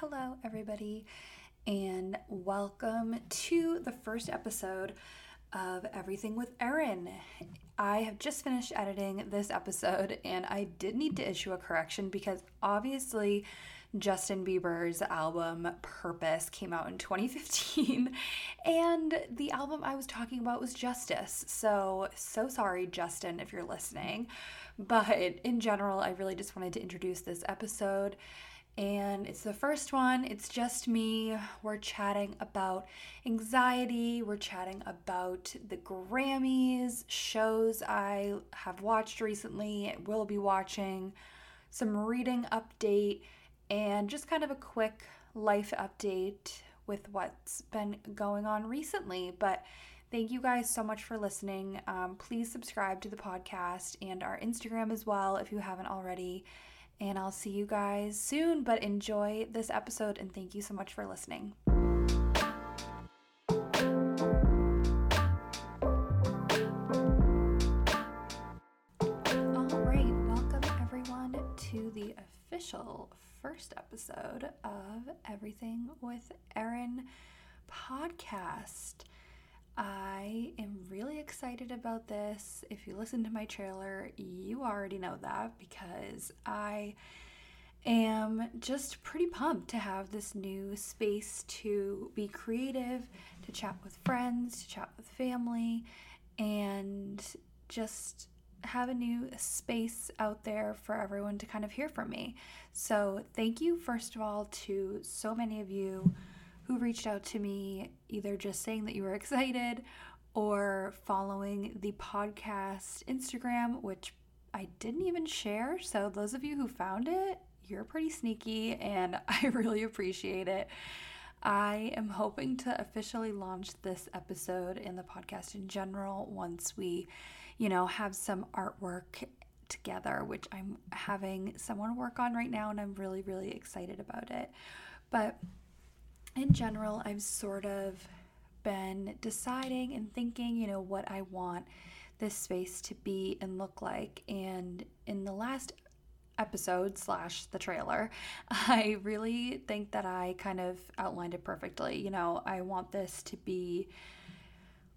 Hello, everybody, and welcome to the first episode of Everything with Erin. I have just finished editing this episode and I did need to issue a correction because obviously Justin Bieber's album Purpose came out in 2015 and the album I was talking about was Justice. So, so sorry, Justin, if you're listening. But in general, I really just wanted to introduce this episode and it's the first one. It's just me. We're chatting about anxiety. We're chatting about the Grammys, shows I have watched recently, will be watching, some reading update, and just kind of a quick life update with what's been going on recently. But Thank you guys so much for listening. Um, please subscribe to the podcast and our Instagram as well if you haven't already. And I'll see you guys soon, but enjoy this episode and thank you so much for listening. All right, welcome everyone to the official first episode of Everything with Erin podcast. I am really excited about this. If you listen to my trailer, you already know that because I am just pretty pumped to have this new space to be creative, to chat with friends, to chat with family, and just have a new space out there for everyone to kind of hear from me. So, thank you, first of all, to so many of you who reached out to me, either just saying that you were excited or following the podcast Instagram, which I didn't even share. So, those of you who found it, you're pretty sneaky and I really appreciate it. I am hoping to officially launch this episode in the podcast in general once we, you know, have some artwork together, which I'm having someone work on right now and I'm really, really excited about it. But in general, I've sort of been deciding and thinking, you know, what I want this space to be and look like. And in the last episode slash the trailer, I really think that I kind of outlined it perfectly. You know, I want this to be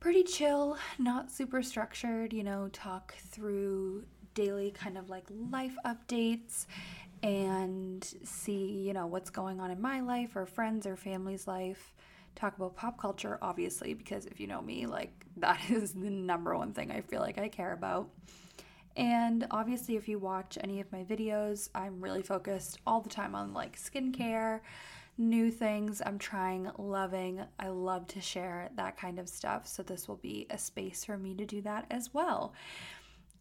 pretty chill, not super structured, you know, talk through daily kind of like life updates and see, you know, what's going on in my life or friends or family's life. Talk about pop culture, obviously, because if you know me, like that is the number one thing I feel like I care about. And obviously, if you watch any of my videos, I'm really focused all the time on like skincare, new things I'm trying, loving. I love to share that kind of stuff. So, this will be a space for me to do that as well.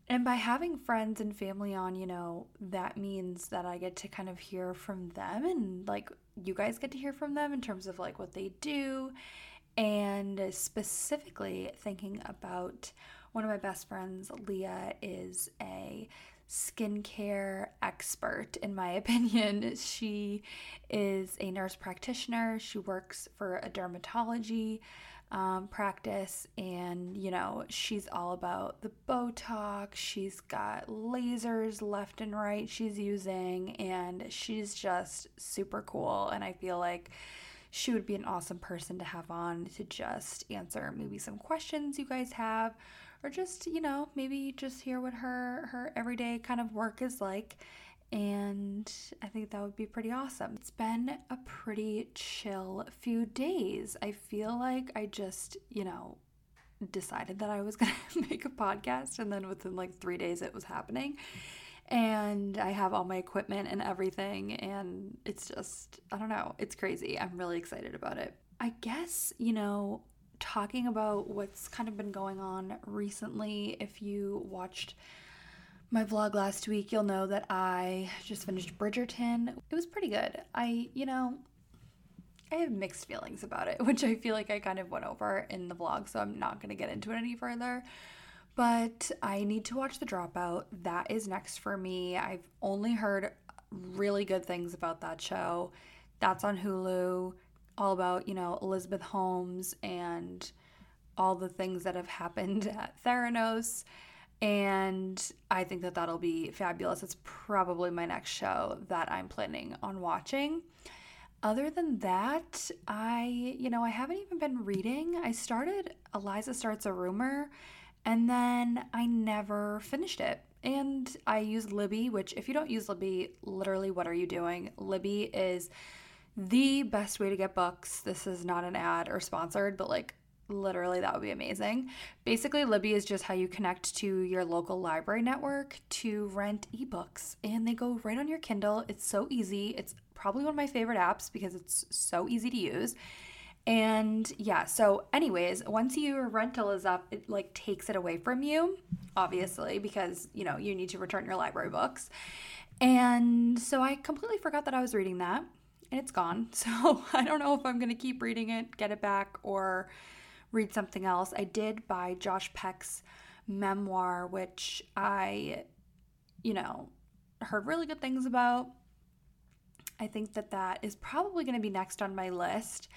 And by having friends and family on, you know, that means that I get to kind of hear from them and like you guys get to hear from them in terms of like what they do. And specifically thinking about one of my best friends, Leah, is a skincare expert, in my opinion. She is a nurse practitioner, she works for a dermatology um, practice, and you know, she's all about the Botox. She's got lasers left and right she's using, and she's just super cool. And I feel like she would be an awesome person to have on to just answer maybe some questions you guys have or just you know maybe just hear what her her everyday kind of work is like and I think that would be pretty awesome. It's been a pretty chill few days. I feel like I just, you know, decided that I was going to make a podcast, and then within like three days, it was happening. And I have all my equipment and everything, and it's just, I don't know, it's crazy. I'm really excited about it. I guess, you know, talking about what's kind of been going on recently, if you watched my vlog last week, you'll know that I just finished Bridgerton. It was pretty good. I, you know, I have mixed feelings about it, which I feel like I kind of went over in the vlog, so I'm not going to get into it any further. But I need to watch The Dropout. That is next for me. I've only heard really good things about that show. That's on Hulu. All about, you know, Elizabeth Holmes and all the things that have happened at Theranos and I think that that'll be fabulous. It's probably my next show that I'm planning on watching. other than that, I, you know, I haven't even been reading. I started Eliza Starts a Rumor and then I never finished it. And I use Libby, which, if you don't use Libby, literally, what are you doing? Libby is the best way to get books. This is not an ad or sponsored, but like literally that would be amazing. Basically, Libby is just how you connect to your local library network to rent ebooks, and they go right on your Kindle. It's so easy. It's probably one of my favorite apps because it's so easy to use. And yeah, so anyways, once your rental is up, it like takes it away from you, obviously, because you know, you need to return your library books. And so I completely forgot that I was reading that and it's gone. So I don't know if I'm going to keep reading it, get it back, or read something else. I did buy Josh Peck's memoir, which I, you know, heard really good things about. I think that that is probably going to be next on my list.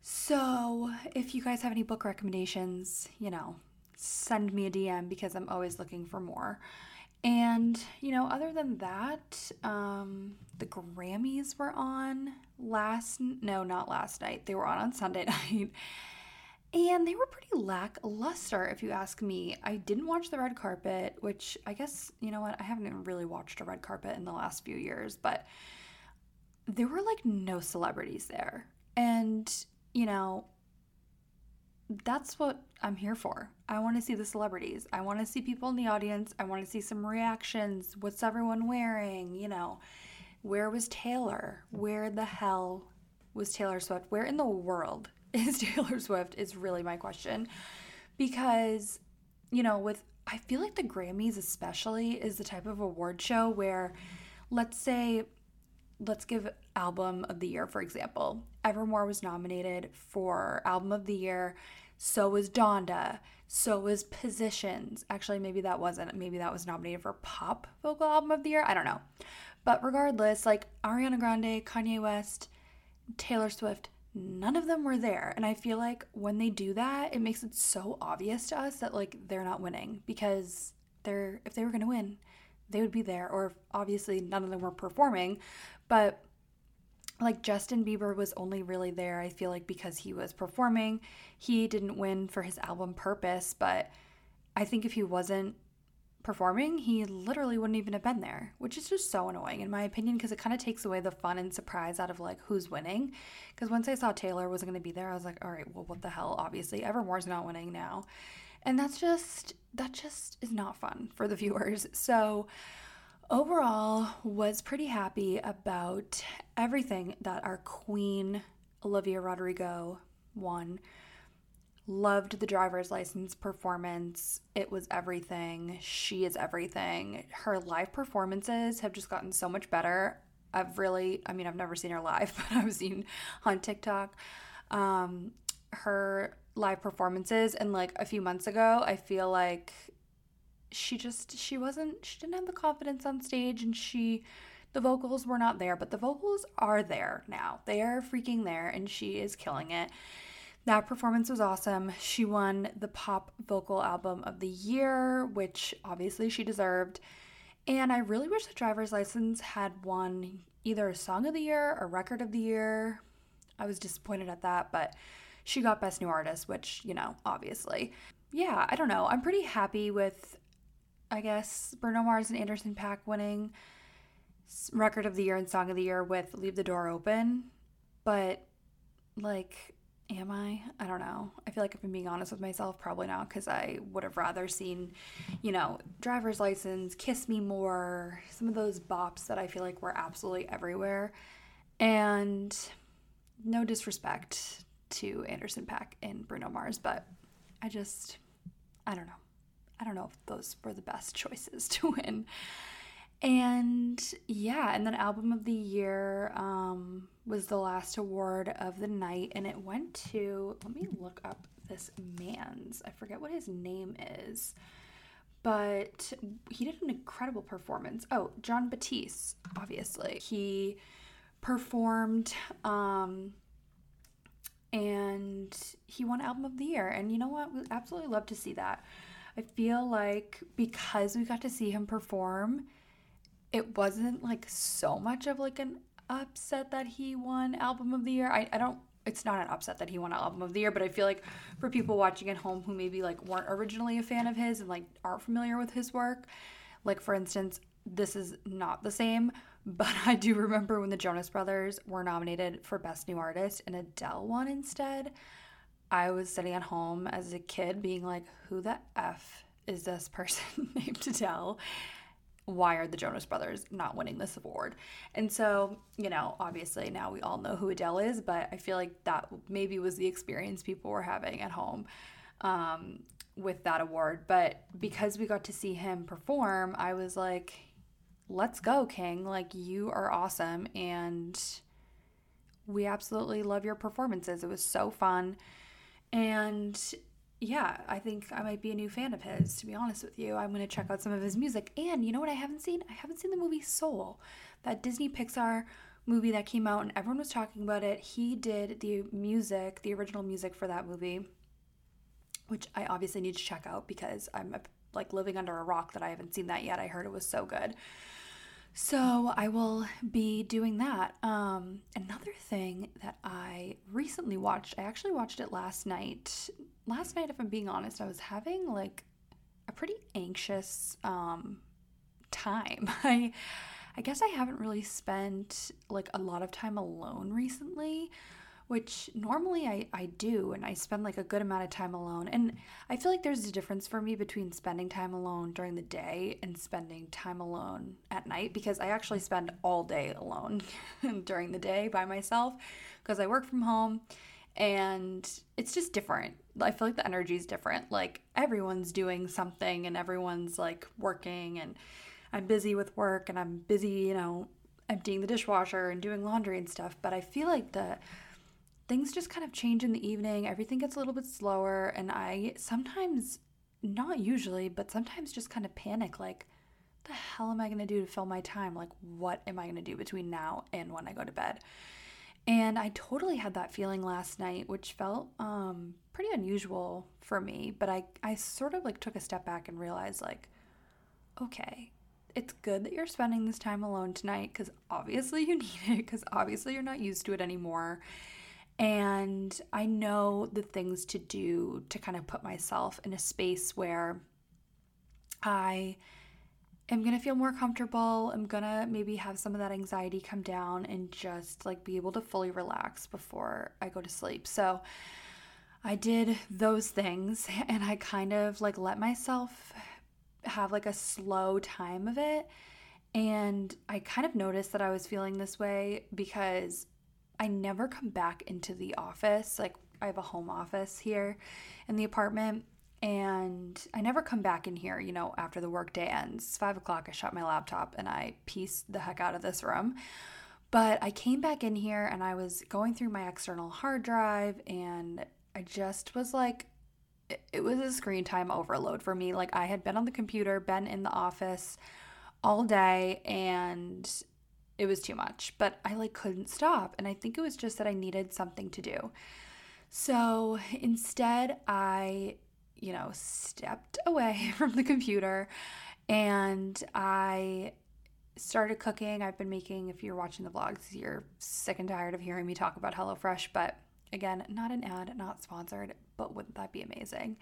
So, if you guys have any book recommendations, you know, send me a DM because I'm always looking for more. And, you know, other than that, um, the Grammys were on last, no, not last night. They were on on Sunday night. And they were pretty lackluster, if you ask me. I didn't watch the red carpet, which I guess, you know what, I haven't even really watched a red carpet in the last few years, but there were like no celebrities there. And, you know, that's what I'm here for. I want to see the celebrities. I want to see people in the audience. I want to see some reactions. What's everyone wearing? You know, where was Taylor? Where the hell was Taylor Swift? Where in the world is Taylor Swift? Is really my question. Because, you know, with, I feel like the Grammys, especially, is the type of award show where, let's say, let's give album of the year for example. Evermore was nominated for album of the year. So was donda. So was positions. Actually maybe that wasn't maybe that was nominated for pop vocal album of the year. I don't know. But regardless like ariana grande kanye west taylor swift none of them were there and i feel like when they do that it makes it so obvious to us that like they're not winning because they're if they were going to win they would be there or obviously none of them were performing but like Justin Bieber was only really there, I feel like, because he was performing. He didn't win for his album Purpose, but I think if he wasn't performing, he literally wouldn't even have been there, which is just so annoying, in my opinion, because it kind of takes away the fun and surprise out of like who's winning. Because once I saw Taylor wasn't going to be there, I was like, all right, well, what the hell? Obviously, Evermore's not winning now. And that's just, that just is not fun for the viewers. So, overall was pretty happy about everything that our queen Olivia Rodrigo won. Loved the driver's license performance. It was everything. She is everything. Her live performances have just gotten so much better. I've really, I mean, I've never seen her live, but I've seen on TikTok um, her live performances. And like a few months ago, I feel like she just she wasn't she didn't have the confidence on stage and she the vocals were not there but the vocals are there now they are freaking there and she is killing it that performance was awesome. She won the pop vocal album of the year which obviously she deserved. And i really wish the driver's license had won either a song of the year or record of the year. I was disappointed at that but she got best new artist which you know obviously. Yeah i don't know. I'm pretty happy with I guess Bruno Mars and Anderson .Paak winning record of the year and song of the year with Leave the Door Open. But like am I? I don't know. I feel like if I'm being honest with myself, probably not because I would have rather seen, you know, driver's license, kiss me more, some of those bops that I feel like were absolutely everywhere. And no disrespect to Anderson .Paak and Bruno Mars, but I just, I don't know. I don't know if those were the best choices to win. And yeah, and then album of the year um, was the last award of the night, and it went to. Let me look up this man's. I forget what his name is, but he did an incredible performance. Oh, Jon Batiste, obviously he performed. Um, and he won album of the year and you know what we absolutely love to see that I feel like because we got to see him perform, it wasn't like so much of like an upset that he won album of the year. I, I don't it's not an upset that he won album of the year, but I feel like for people watching at home who maybe like weren't originally a fan of his and like aren't familiar with his work, like for instance, this is not the same, but I do remember when the Jonas Brothers were nominated for Best New Artist and Adele won instead. I was sitting at home as a kid being like, who the F is this person named Adele? Why are the Jonas Brothers not winning this award? And so, you know, obviously now we all know who Adele is, but I feel like that maybe was the experience people were having at home um, with that award. But because we got to see him perform, I was like, let's go, King. Like, you are awesome. And we absolutely love your performances. It was so fun. And yeah, I think I might be a new fan of his, to be honest with you. I'm going to check out some of his music. And you know what I haven't seen? I haven't seen the movie Soul, that Disney Pixar movie that came out and everyone was talking about it. He did the music, the original music for that movie, which I obviously need to check out because I'm like living under a rock that I haven't seen that yet. I heard it was so good. So I will be doing that. Um, another thing that I recently watched, I actually watched it last night. Last night, if I'm being honest, I was having like a pretty anxious um, time. I I guess I haven't really spent like a lot of time alone recently which normally I, I do and I spend like a good amount of time alone. And I feel like there's a difference for me between spending time alone during the day and spending time alone at night because I actually spend all day alone during the day by myself because I work from home and it's just different. I feel like the energy is different. Like everyone's doing something and everyone's like working and I'm busy with work and I'm busy, you know, emptying the dishwasher and doing laundry and stuff, but I feel like the things just kind of change in the evening. Everything gets a little bit slower. And I sometimes, not usually, but sometimes just kind of panic like, the hell am I going to do to fill my time? Like, what am I going to do between now and when I go to bed? And I totally had that feeling last night, which felt um, pretty unusual for me. But I, I sort of like took a step back and realized, like, okay, it's good that you're spending this time alone tonight because obviously you need it, because obviously you're not used to it anymore. And I know the things to do to kind of put myself in a space where I am going to feel more comfortable. I'm going to maybe have some of that anxiety come down and just like be able to fully relax before I go to sleep. So I did those things and I kind of like let myself have like a slow time of it. And I kind of noticed that I was feeling this way because I never come back into the office. Like, I have a home office here in the apartment, and I never come back in here, you know, after the workday ends. It's five o'clock, I shut my laptop and I peace the heck out of this room. But I came back in here and I was going through my external hard drive, and I just was like, it was a screen time overload for me. Like, I had been on the computer, been in the office all day, and it was too much, but I like couldn't stop. And I think it was just that I needed something to do. So instead, I, you know, stepped away from the computer and I started cooking. I've been making, if you're watching the vlogs, you're sick and tired of hearing me talk about HelloFresh, but again, not an ad, not sponsored, but wouldn't that be amazing?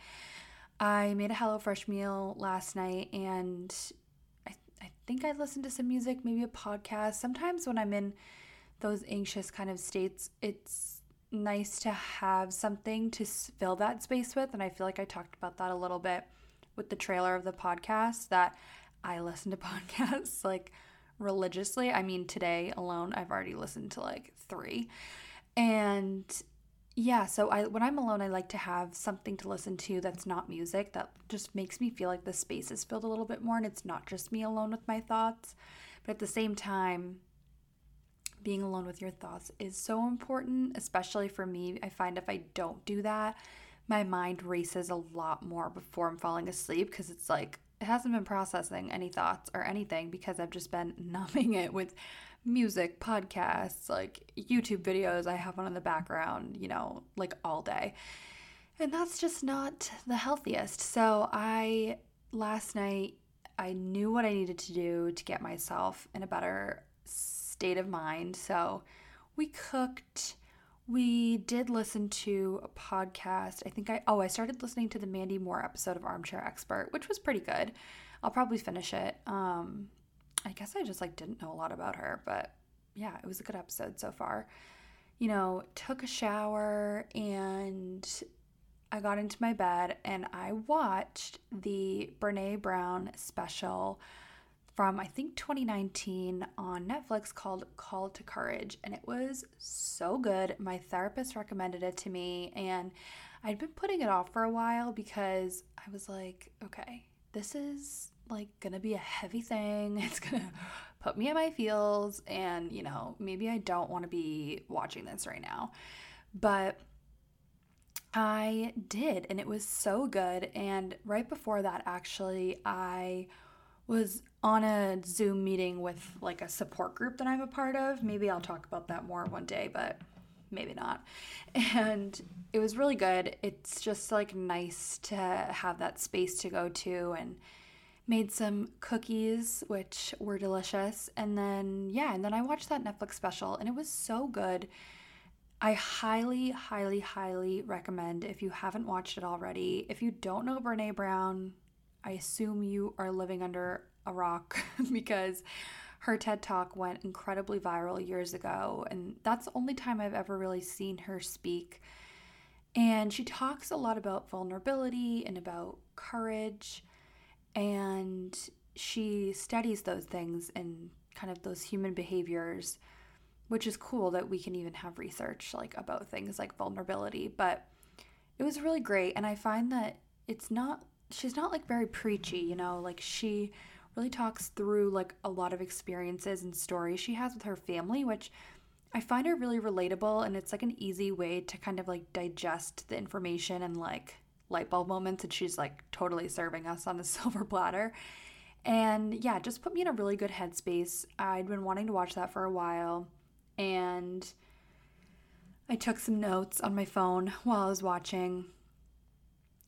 I made a HelloFresh meal last night and think I listen to some music, maybe a podcast. Sometimes when I'm in those anxious kind of states, it's nice to have something to fill that space with. And I feel like I talked about that a little bit with the trailer of the podcast that I listen to podcasts like religiously. I mean, today alone, I've already listened to like three. And yeah, so I when I'm alone, I like to have something to listen to that's not music that just makes me feel like the space is filled a little bit more and it's not just me alone with my thoughts. But at the same time, being alone with your thoughts is so important, especially for me. I find if I don't do that, my mind races a lot more before I'm falling asleep because it's like it hasn't been processing any thoughts or anything because I've just been numbing it with music, podcasts, like YouTube videos I have on in the background, you know, like all day. And that's just not the healthiest. So I last night I knew what I needed to do to get myself in a better state of mind. So we cooked. We did listen to a podcast. I think I, oh, I started listening to the Mandy Moore episode of Armchair Expert, which was pretty good. I'll probably finish it. Um, I guess I just like didn't know a lot about her, but yeah, it was a good episode so far. You know, took a shower and I got into my bed and I watched the Brene Brown special from I think 2019 on Netflix called Call to Courage and it was so good. My therapist recommended it to me and I'd been putting it off for a while because I was like, okay, this is like gonna be a heavy thing. It's gonna put me in my feels and, you know, maybe I don't want to be watching this right now. But I did, and it was so good. And right before that, actually, I was on a Zoom meeting with like a support group that I'm a part of. Maybe I'll talk about that more one day, but maybe not. And it was really good. It's just like nice to have that space to go to and made some cookies which were delicious and then yeah, and then I watched that Netflix special and it was so good. I highly, highly, highly recommend if you haven't watched it already. If you don't know Brene Brown, I assume you are living under a rock because her TED Talk went incredibly viral years ago, and that's the only time I've ever really seen her speak. And she talks a lot about vulnerability and about courage, and she studies those things and kind of those human behaviors which is cool that we can even have research like about things like vulnerability but it was really great and i find that it's not she's not like very preachy you know? Like she really talks through like a lot of experiences and stories she has with her family which i find are really relatable and it's like an easy way to kind of like digest the information and like light bulb moments and she's like totally serving us on a silver platter and yeah just put me in a really good headspace i'd been wanting to watch that for a while and I took some notes on my phone while I was watching.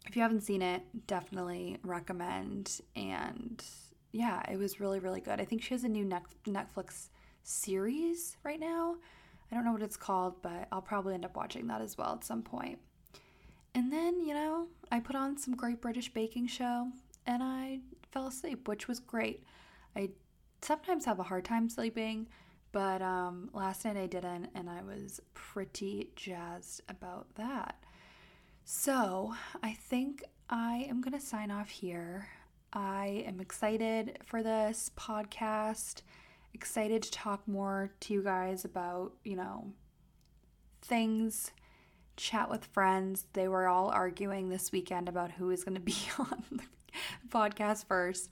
If you haven't seen it, definitely recommend. And yeah, it was really, really good. I think she has a new Netflix series right now. I don't know what it's called, but I'll probably end up watching that as well at some point. And then, you know, I put on some Great British Baking Show and I fell asleep, which was great. I sometimes have a hard time sleeping but um, last night I didn't, and I was pretty jazzed about that. So I think I am going to sign off here. I am excited for this podcast, excited to talk more to you guys about, you know, things, chat with friends. They were all arguing this weekend about who is going to be on the podcast first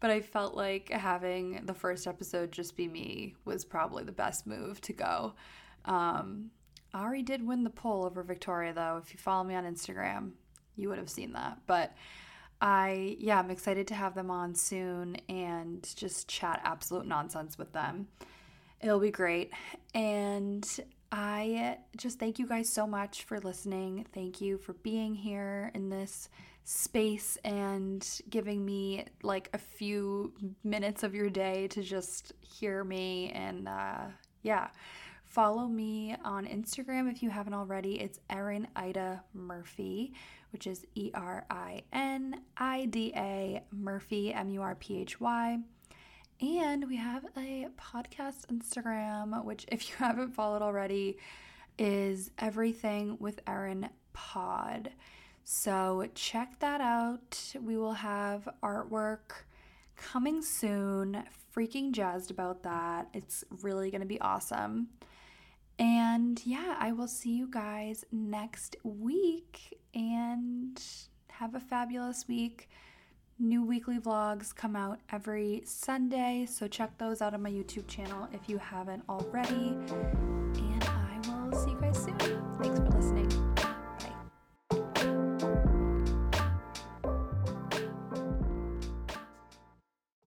but I felt like having the first episode just be me was probably the best move to go. Um, Ari did win the poll over Victoria, though. If you follow me on Instagram, you would have seen that. But I, yeah, I'm excited to have them on soon and just chat absolute nonsense with them. It'll be great. And I just thank you guys so much for listening. Thank you for being here in this space and giving me like a few minutes of your day to just hear me and uh, yeah follow me on instagram if you haven't already it's erin ida murphy which is e-r-i-n-i-d-a murphy m-u-r-p-h-y and we have a podcast instagram which if you haven't followed already is everything with erin pod so check that out. We will have artwork coming soon. Freaking jazzed about that. It's really going to be awesome. And yeah, I will see you guys next week and have a fabulous week. New weekly vlogs come out every Sunday, so check those out on my YouTube channel if you haven't already. And I will see you guys soon.